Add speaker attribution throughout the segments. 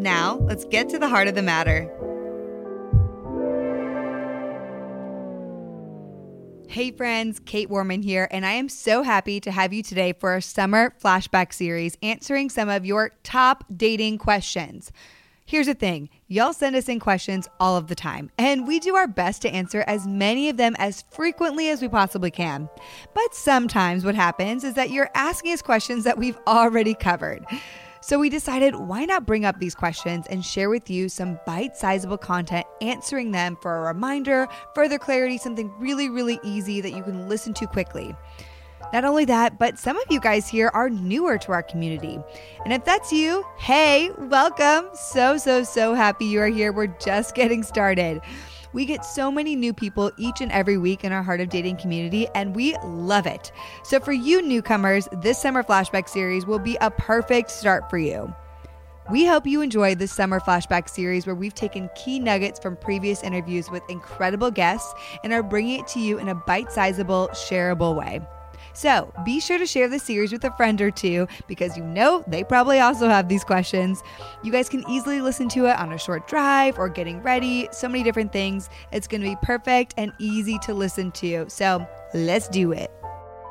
Speaker 1: Now, let's get to the heart of the matter. Hey friends, Kait Warman here, and I am so happy to have you today for our summer flashback series answering some of your top dating questions. Here's the thing y'all send us in questions all of the time, and we do our best to answer as many of them as frequently as we possibly can. But sometimes what happens is that you're asking us questions that we've already covered. So we decided why not bring up these questions and share with you some bite sizable content answering them for a reminder, further clarity, something really, really easy that you can listen to quickly. Not only that, but some of you guys here are newer to our community. And if that's you, hey, welcome. So, so, so happy you are here. We're just getting started. We get so many new people each and every week in our Heart of Dating community, and we love it. So, for you newcomers, this summer flashback series will be a perfect start for you. We hope you enjoy this summer flashback series where we've taken key nuggets from previous interviews with incredible guests and are bringing it to you in a bite sizable, shareable way. So be sure to share the series with a friend or two because you know they probably also have these questions. You guys can easily listen to it on a short drive or getting ready, so many different things. It's going to be perfect and easy to listen to. So let's do it.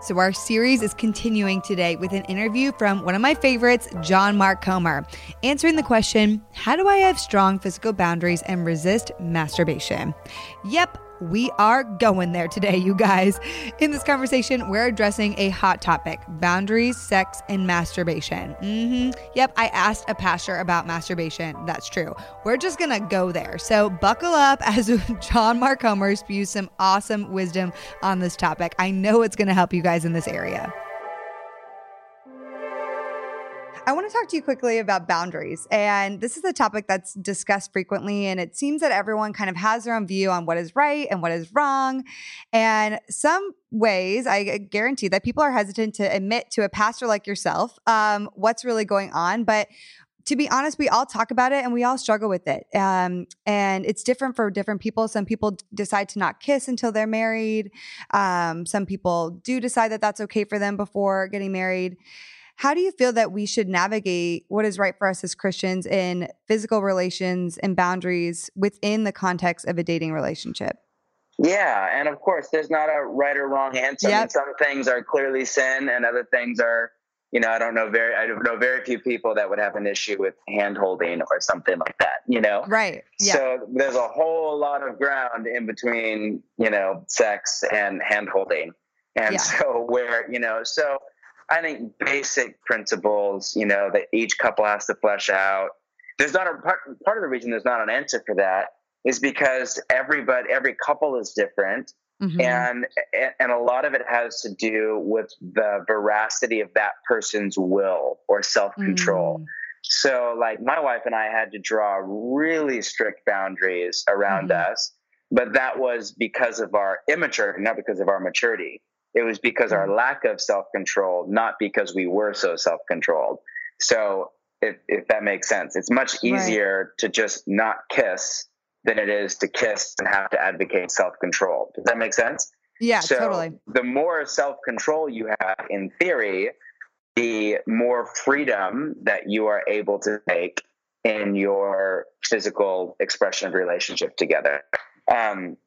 Speaker 1: So, our series is continuing today with an interview from one of my favorites, John Mark Comer, answering the question How do I have strong physical boundaries and resist masturbation? Yep, we are going there today, you guys. In this conversation, we're addressing a hot topic boundaries, sex, and masturbation. Mm-hmm. Yep, I asked a pastor about masturbation. That's true. We're just going to go there. So buckle up as John Mark Comer spews some awesome wisdom on this topic. I know it's going to help you guys in this area. I want to talk to you quickly about boundaries. And this is a topic that's discussed frequently. And it seems that everyone kind of has their own view on what is right and what is wrong. And some ways, I guarantee that people are hesitant to admit to a pastor like yourself um, what's really going on. But to be honest, we all talk about it and we all struggle with it. Um, and it's different for different people. Some people decide to not kiss until they're married. Um, some people do decide that that's okay for them before getting married. How do you feel that we should navigate what is right for us as Christians in physical relations and boundaries within the context of a dating relationship?
Speaker 2: Yeah, and of course, there's not a right or wrong answer. Yep. I mean, some things are clearly sin, and other things are, you know, I don't know very, I don't know very few people that would have an issue with hand holding or something like that. You know,
Speaker 1: right?
Speaker 2: Yeah. So there's a whole lot of ground in between, you know, sex and hand holding, and yeah. so where you know, so I think basic principles, you know, that each couple has to flesh out. There's not a part, part of the reason there's not an answer for that is because everybody, every couple is different. Mm-hmm. And and a lot of it has to do with the veracity of that person's will or self control. Mm. So, like my wife and I had to draw really strict boundaries around mm-hmm. us, but that was because of our immaturity, not because of our maturity. It was because our mm. lack of self control, not because we were so self controlled. So, if, if that makes sense, it's much easier right. to just not kiss than it is to kiss and have to advocate self control. Does that make sense?
Speaker 1: Yeah,
Speaker 2: so
Speaker 1: totally.
Speaker 2: The more self control you have in theory, the more freedom that you are able to take in your physical expression of relationship together. Um,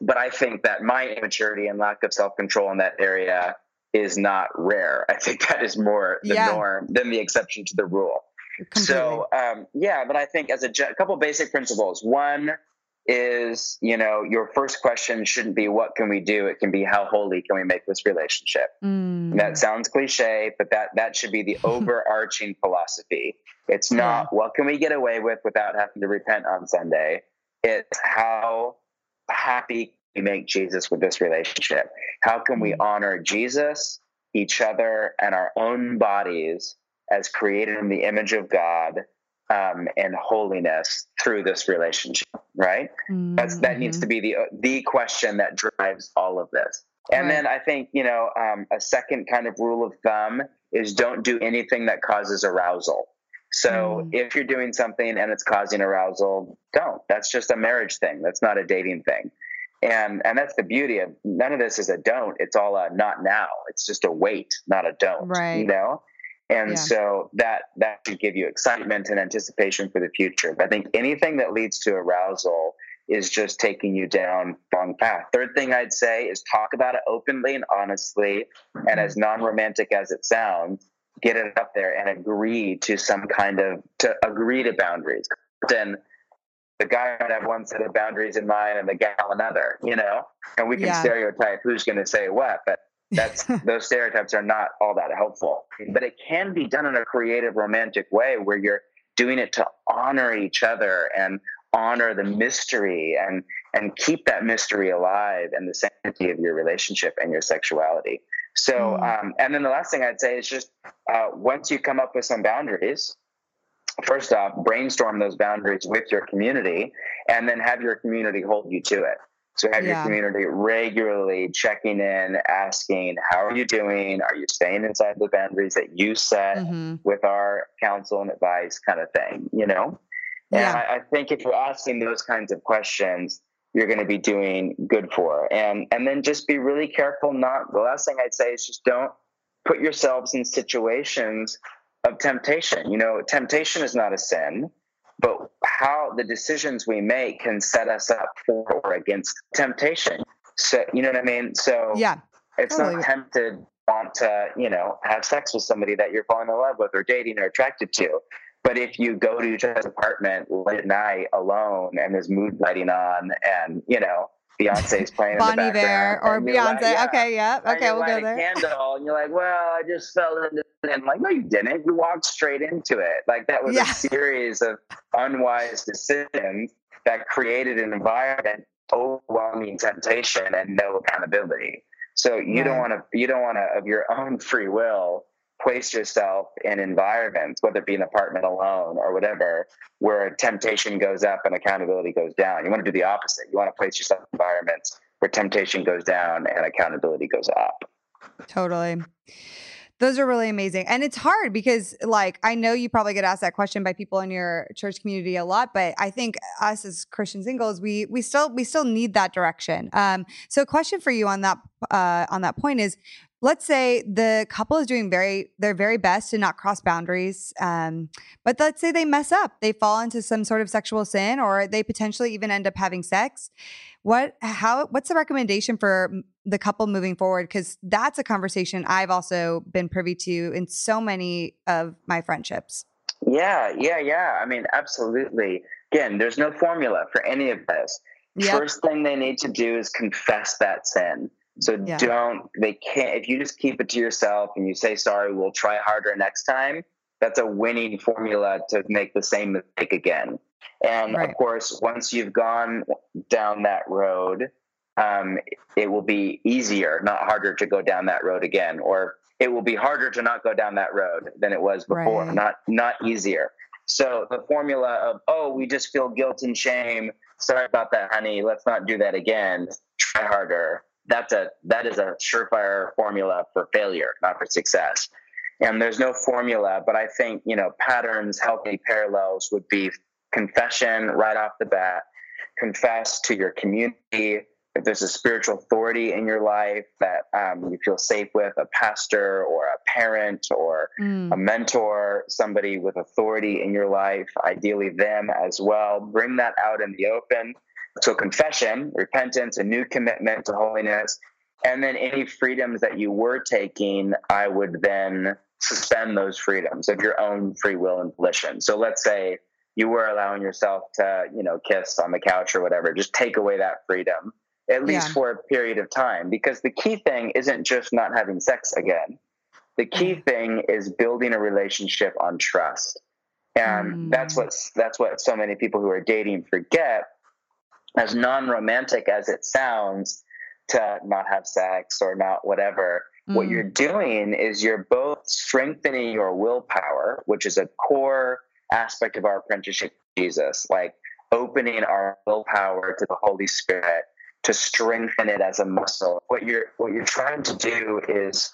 Speaker 2: but I think that my immaturity and lack of self control in that area is not rare. I think that is more the yeah. norm than the exception to the rule. Completely. So, um, yeah, but I think as a, a couple basic principles. One is, you know, your first question shouldn't be what can we do? It can be how holy can we make this relationship? Mm. That sounds cliche, but that that should be the overarching philosophy. It's not yeah. what can we get away with without having to repent on Sunday. It's how happy we make Jesus with this relationship? How can we mm. honor Jesus, each other, and our own bodies as created in the image of God um, and holiness through this relationship, right? Mm-hmm. That's that needs to be the the question that drives all of this. And right. then I think you know um, a second kind of rule of thumb is don't do anything that causes arousal. So mm. if you're doing something and it's causing arousal, don't. That's just a marriage thing. That's not a dating thing. And and that's the beauty of none of this is a don't. It's all a not now. It's just a wait, not a don't.
Speaker 1: Right.
Speaker 2: You know? And yeah. so that that should give you excitement and anticipation for the future. But I think anything that leads to arousal is just taking you down wrong path. Third thing I'd say is talk about it openly and honestly, and as non-romantic as it sounds, get it up there and agree to some kind of to agree to boundaries. Then the guy might have one set of boundaries in mind and the gal another, you know, and we can yeah. stereotype who's going to say what, but that's those stereotypes are not all that helpful. But it can be done in a creative, romantic way where you're doing it to honor each other and honor the mystery and and keep that mystery alive and the sanctity of your relationship and your sexuality. So, mm. um, and then the last thing I'd say is just uh, once you come up with some boundaries, first off, brainstorm those boundaries with your community and then have your community hold you to it. So have yeah. your community regularly checking in, asking, how are you doing? Are you staying inside the boundaries that you set mm-hmm. with our counsel and advice kind of thing, you know? Yeah. And I, I think if you're asking those kinds of questions, you're going to be doing good for. And and then just be really careful not the last thing I'd say is just don't put yourselves in situations of temptation. You know, temptation is not a sin, but how the decisions we make can set us up for or against temptation. So, you know what I mean? So,
Speaker 1: yeah,
Speaker 2: it's totally. not tempted want to, you know, have sex with somebody that you're falling in love with or dating or attracted to. But if you go to each other's apartment late at night alone and there's mood lighting on and, you know, Beyonce's playing
Speaker 1: Bon
Speaker 2: Iver
Speaker 1: or Beyonce. Like, yeah. Okay, yeah. Okay, we'll go there.
Speaker 2: candle and you're like, well, I just fell into it. And like, no, you didn't. You walked straight into it. Like that was yeah. a series of unwise decisions that created an environment overwhelming temptation and no accountability. So you right. don't want to, you don't want to, of your own free will, place yourself in environments, whether it be an apartment alone or whatever, where temptation goes up and accountability goes down. You want to do the opposite. You want to place yourself in environments where temptation goes down and accountability goes up.
Speaker 1: Totally. Those are really amazing. And it's hard because like I know you probably get asked that question by people in your church community a lot, but I think us as Christian singles, we we still we still need that direction. Um so a question for you on that uh on that point is let's say the couple is doing very their very best to not cross boundaries um, but let's say they mess up they fall into some sort of sexual sin or they potentially even end up having sex. What how what's the recommendation for the couple moving forward? Because that's a conversation i've also been privy to in so many of my friendships.
Speaker 2: Yeah yeah yeah. I mean absolutely. Again there's no formula for any of this. Yep. first thing they need to do is confess that sin so yeah. don't, they can't, if you just keep it to yourself and you say, sorry, we'll try harder next time, that's a winning formula to make the same mistake again. And right. of course, once you've gone down that road, um, it will be easier, not harder to go down that road again, or it will be harder to not go down that road than it was before, right. not not easier. So the formula of oh, we just feel guilt and shame. Sorry about that, honey. Let's not do that again. Try harder that's a that is a surefire formula for failure, not for success. And there's no formula, but I think you know patterns, healthy parallels would be confession right off the bat. Confess to your community. If there's a spiritual authority in your life that um, you feel safe with, a pastor or a parent or mm. a mentor, somebody with authority in your life, ideally them as well, bring that out in the open so confession, repentance, a new commitment to holiness, and then any freedoms that you were taking, I would then suspend those freedoms of your own free will and volition. So let's say you were allowing yourself to, you know, kiss on the couch or whatever, just take away that freedom, at least yeah. for a period of time. Because the key thing isn't just not having sex again. The key mm. thing is building a relationship on trust. And mm. that's what that's what so many people who are dating forget as non-romantic as it sounds to not have sex or not whatever mm. what you're doing is you're both strengthening your willpower which is a core aspect of our apprenticeship to Jesus, like opening our willpower to the Holy Spirit to strengthen it as a muscle. What you're what you're trying to do is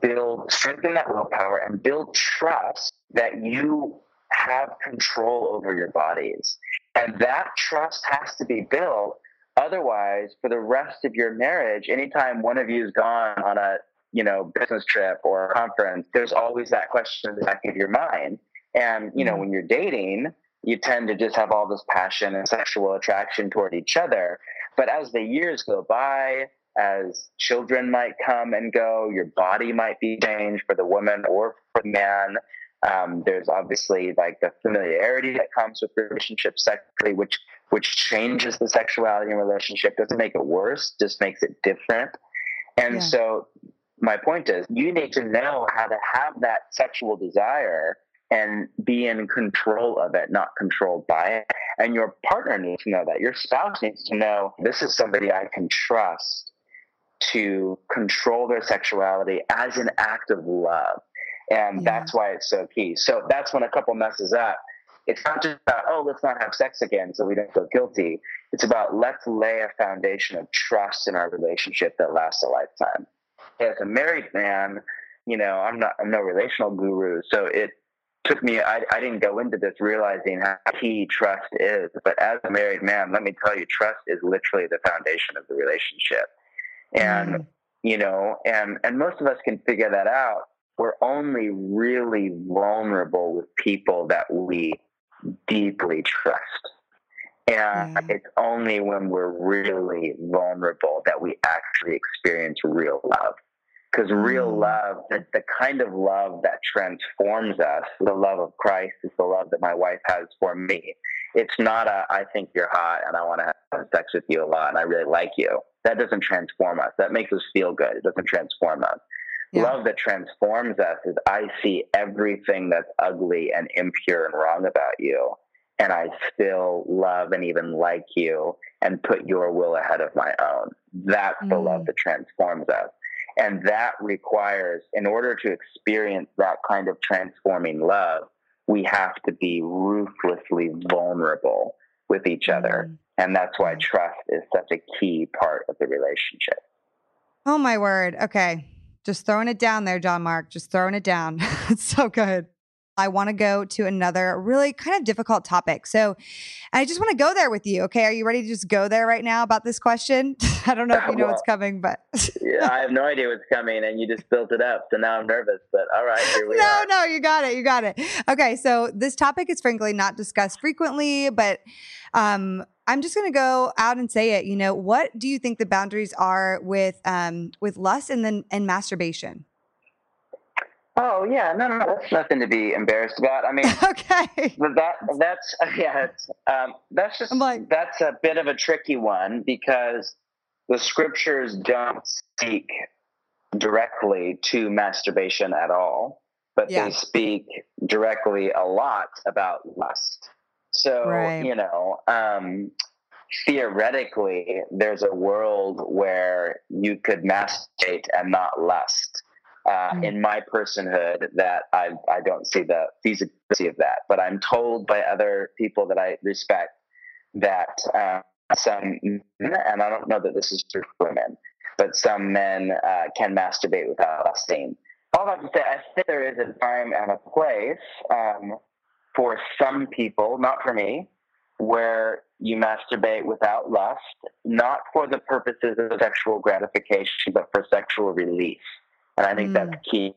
Speaker 2: build strengthen that willpower and build trust that you have control over your bodies. And that trust has to be built. Otherwise, for the rest of your marriage, anytime one of you is gone on a you know business trip or a conference, there's always that question in the back of your mind. And you know, mm-hmm. when you're dating, you tend to just have all this passion and sexual attraction toward each other. But as the years go by, as children might come and go, your body might be changed for the woman or for the man. Um, there's obviously like the familiarity that comes with relationships sexually, which which changes the sexuality in relationship. Doesn't make it worse, just makes it different. And yeah. so my point is you need to know how to have that sexual desire and be in control of it, not controlled by it. And your partner needs to know that. Your spouse needs to know this is somebody I can trust to control their sexuality as an act of love. And yeah. that's why it's so key. So that's when a couple messes up. It's not just about, oh, let's not have sex again so we don't feel guilty. It's about let's lay a foundation of trust in our relationship that lasts a lifetime. As a married man, you know, I'm not I'm no relational guru, so it took me I, I didn't go into this realizing how key trust is but as a married man let me tell you trust is literally the foundation of the relationship and mm. you know and and most of us can figure that out we're only really vulnerable with people that we deeply trust and it's only when we're really vulnerable that we actually experience real love because real mm. love, the, the kind of love that transforms us, the love of Christ is the love that my wife has for me. It's not a, I think you're hot and I want to have sex with you a lot and I really like you. That doesn't transform us. That makes us feel good. It doesn't transform us. Yeah. Love that transforms us is I see everything that's ugly and impure and wrong about you, and I still love and even like you and put your will ahead of my own. That's mm. the love mm. that transforms us. And that requires, in order to experience that kind of transforming love, we have to be ruthlessly vulnerable with each other. Mm. And that's why trust is such a key part of the relationship.
Speaker 1: Oh, my word. Okay. Just throwing it down there, John Mark. Just throwing it down. it's so good. I want to go to another really kind of difficult topic. So I just want to go there with you. Okay. Are you ready to just go there right now about this question? I don't know if you know well, what's coming, but
Speaker 2: yeah, I have no idea what's coming and you just built it up. So now I'm nervous, but all right, here we
Speaker 1: no,
Speaker 2: are.
Speaker 1: No, you got it. You got it. Okay. So this topic is frankly not discussed frequently, but um, I'm just going to go out and say it. You know, what do you think the boundaries are with um, with lust and then and masturbation?
Speaker 2: Oh yeah, no, no, no, that's nothing to be embarrassed about. I mean,
Speaker 1: okay,
Speaker 2: that that's yeah, um, that's just like, that's a bit of a tricky one because the scriptures don't speak directly to masturbation at all, but yeah. they speak directly a lot about lust. So right. you know, um, theoretically, there's a world where you could masturbate and not lust uh, mm. in my personhood that I, I don't see the feasibility of that. But I'm told by other people that I respect that uh, some men, and I don't know that this is true for women, but some men uh, can masturbate without lusting. All that to say, I think there is a time and a place um, for some people, not for me, where you masturbate without lust, not for the purposes of sexual gratification, but for sexual release. And I think mm. that's key.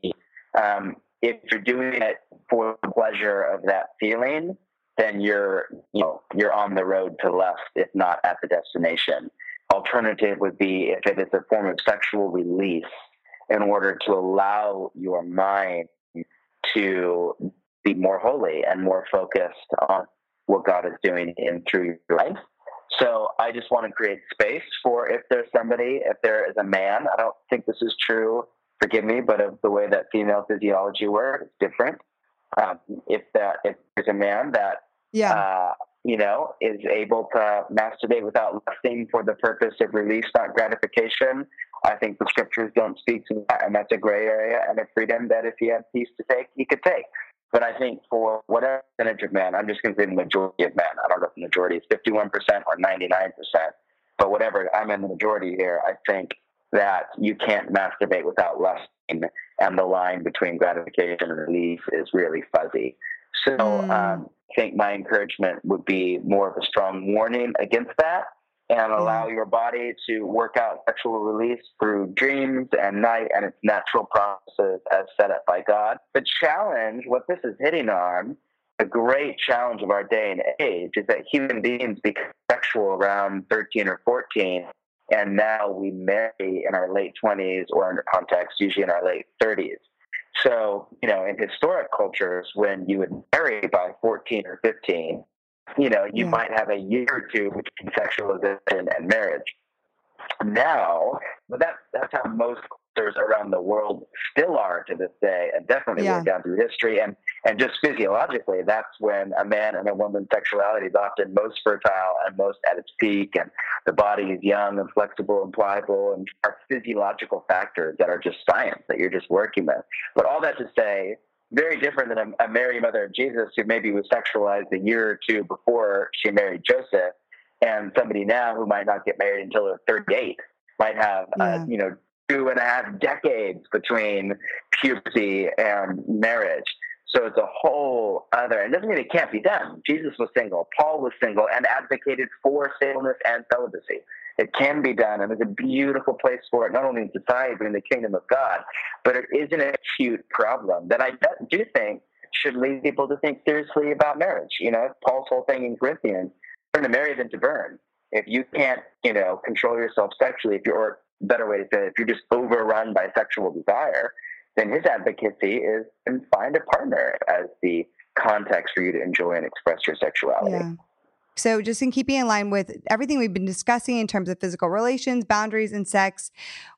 Speaker 2: Um, if you're doing it for the pleasure of that feeling, then you're you know you're on the road to lust, if not at the destination. Alternative would be if it is a form of sexual release in order to allow your mind to be more holy and more focused on what God is doing in through your life. So I just want to create space for if there's somebody, if there is a man, I don't think this is true forgive me, but of the way that female physiology works, it's different. Um, if that if there's a man that yeah. Uh, you know is able to masturbate without lusting for the purpose of release, not gratification, I think the scriptures don't speak to that, and that's a gray area and a freedom that if he had peace to take, he could take. But I think for whatever percentage of men, I'm just going to say the majority of men. I don't know if the majority is 51% or 99%, but whatever, I'm in the majority here. I think that you can't masturbate without lusting, and the line between gratification and relief is really fuzzy. So mm. um, I think my encouragement would be more of a strong warning against that and allow mm-hmm. your body to work out sexual release through dreams and night and its natural processes as set up by God. The challenge, what this is hitting on, the great challenge of our day and age is that human beings become sexual around 13 or 14, and now we marry in our late 20s or under context, usually in our late 30s. So, you know, in historic cultures, when you would marry by 14 or 15, you know, you yeah. might have a year or two between sexualization and marriage. Now, but that, that's how most cultures around the world still are to this day, and definitely yeah. down through history. And, and just physiologically, that's when a man and a woman's sexuality is often most fertile and most at its peak, and the body is young and flexible and pliable, and are physiological factors that are just science that you're just working with. But all that to say, very different than a, a Mary, mother of Jesus, who maybe was sexualized a year or two before she married Joseph, and somebody now who might not get married until they're 38 might have, uh, yeah. uh, you know, two and a half decades between puberty and marriage. So it's a whole other, and it doesn't mean it can't be done. Jesus was single, Paul was single, and advocated for singleness and celibacy. It can be done, and there's a beautiful place for it, not only in society, but in the kingdom of God. But it is an acute problem that I do think should lead people to think seriously about marriage. You know, Paul's whole thing in Corinthians, learn to marry than to burn. If you can't, you know, control yourself sexually, if you're, or better way to say it, if you're just overrun by sexual desire, then his advocacy is find a partner as the context for you to enjoy and express your sexuality.
Speaker 1: Yeah. So, just in keeping in line with everything we've been discussing in terms of physical relations, boundaries, and sex,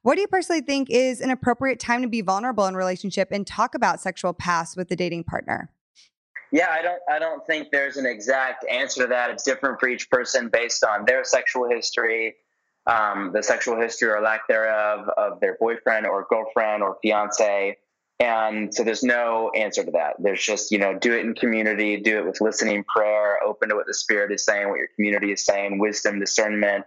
Speaker 1: what do you personally think is an appropriate time to be vulnerable in relationship and talk about sexual past with the dating partner?
Speaker 2: Yeah, I don't. I don't think there's an exact answer to that. It's different for each person based on their sexual history, um, the sexual history or lack thereof of their boyfriend or girlfriend or fiance. And so there's no answer to that. There's just, you know, do it in community, do it with listening, prayer, open to what the Spirit is saying, what your community is saying, wisdom, discernment.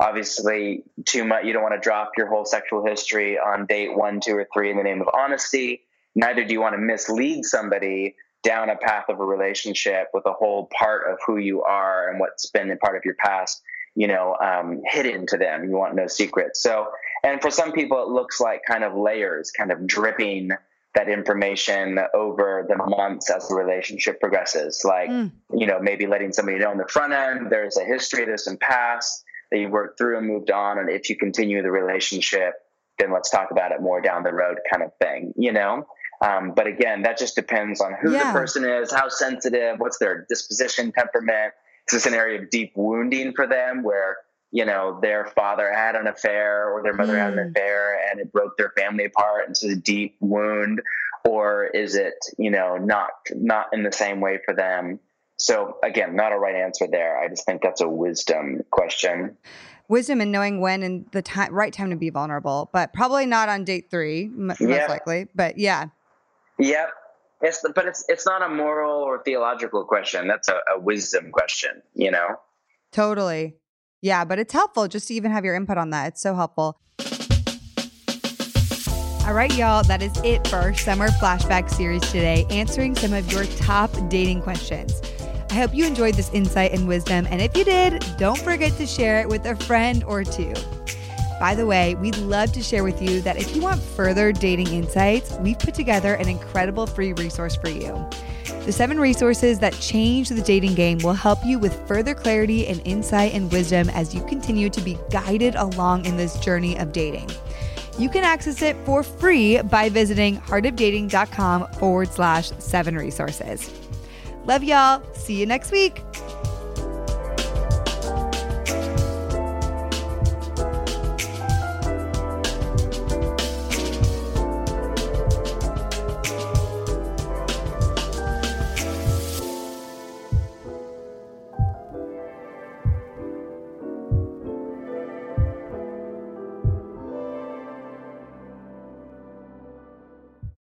Speaker 2: Obviously, too much, you don't want to drop your whole sexual history on date one, two, or three in the name of honesty. Neither do you want to mislead somebody down a path of a relationship with a whole part of who you are and what's been a part of your past, you know, um, hidden to them. You want no secrets. So and for some people, it looks like kind of layers, kind of dripping that information over the months as the relationship progresses. Like, mm. you know, maybe letting somebody know on the front end, there's a history, there's some past that you worked through and moved on. And if you continue the relationship, then let's talk about it more down the road kind of thing, you know? Um, but again, that just depends on who yeah. the person is, how sensitive, what's their disposition, temperament. Is this an area of deep wounding for them where you know their father had an affair or their mother mm. had an hmm. affair and it broke their family apart. And it's a deep wound or is it you know not not in the same way for them? So again not a right answer there. I just think that's a wisdom question.
Speaker 1: Wisdom and knowing when and the time right time to be vulnerable but probably not on date three m- most likely but yeah.
Speaker 2: Yep. It's the, but it's it's not a moral or theological question. That's a, a wisdom question you know?
Speaker 1: Totally yeah, but it's helpful just to even have your input on that. It's so helpful. All right, y'all, that is it for our summer flashback series today, answering some of your top dating questions. I hope you enjoyed this insight and wisdom. And if you did, don't forget to share it with a friend or two. By the way, we'd love to share with you that if you want further dating insights, we've put together an incredible free resource for you. The seven resources that change the dating game will help you with further clarity and insight and wisdom as you continue to be guided along in this journey of dating. You can access it for free by visiting heartofdating.com forward slash seven resources. Love y'all. See you next week.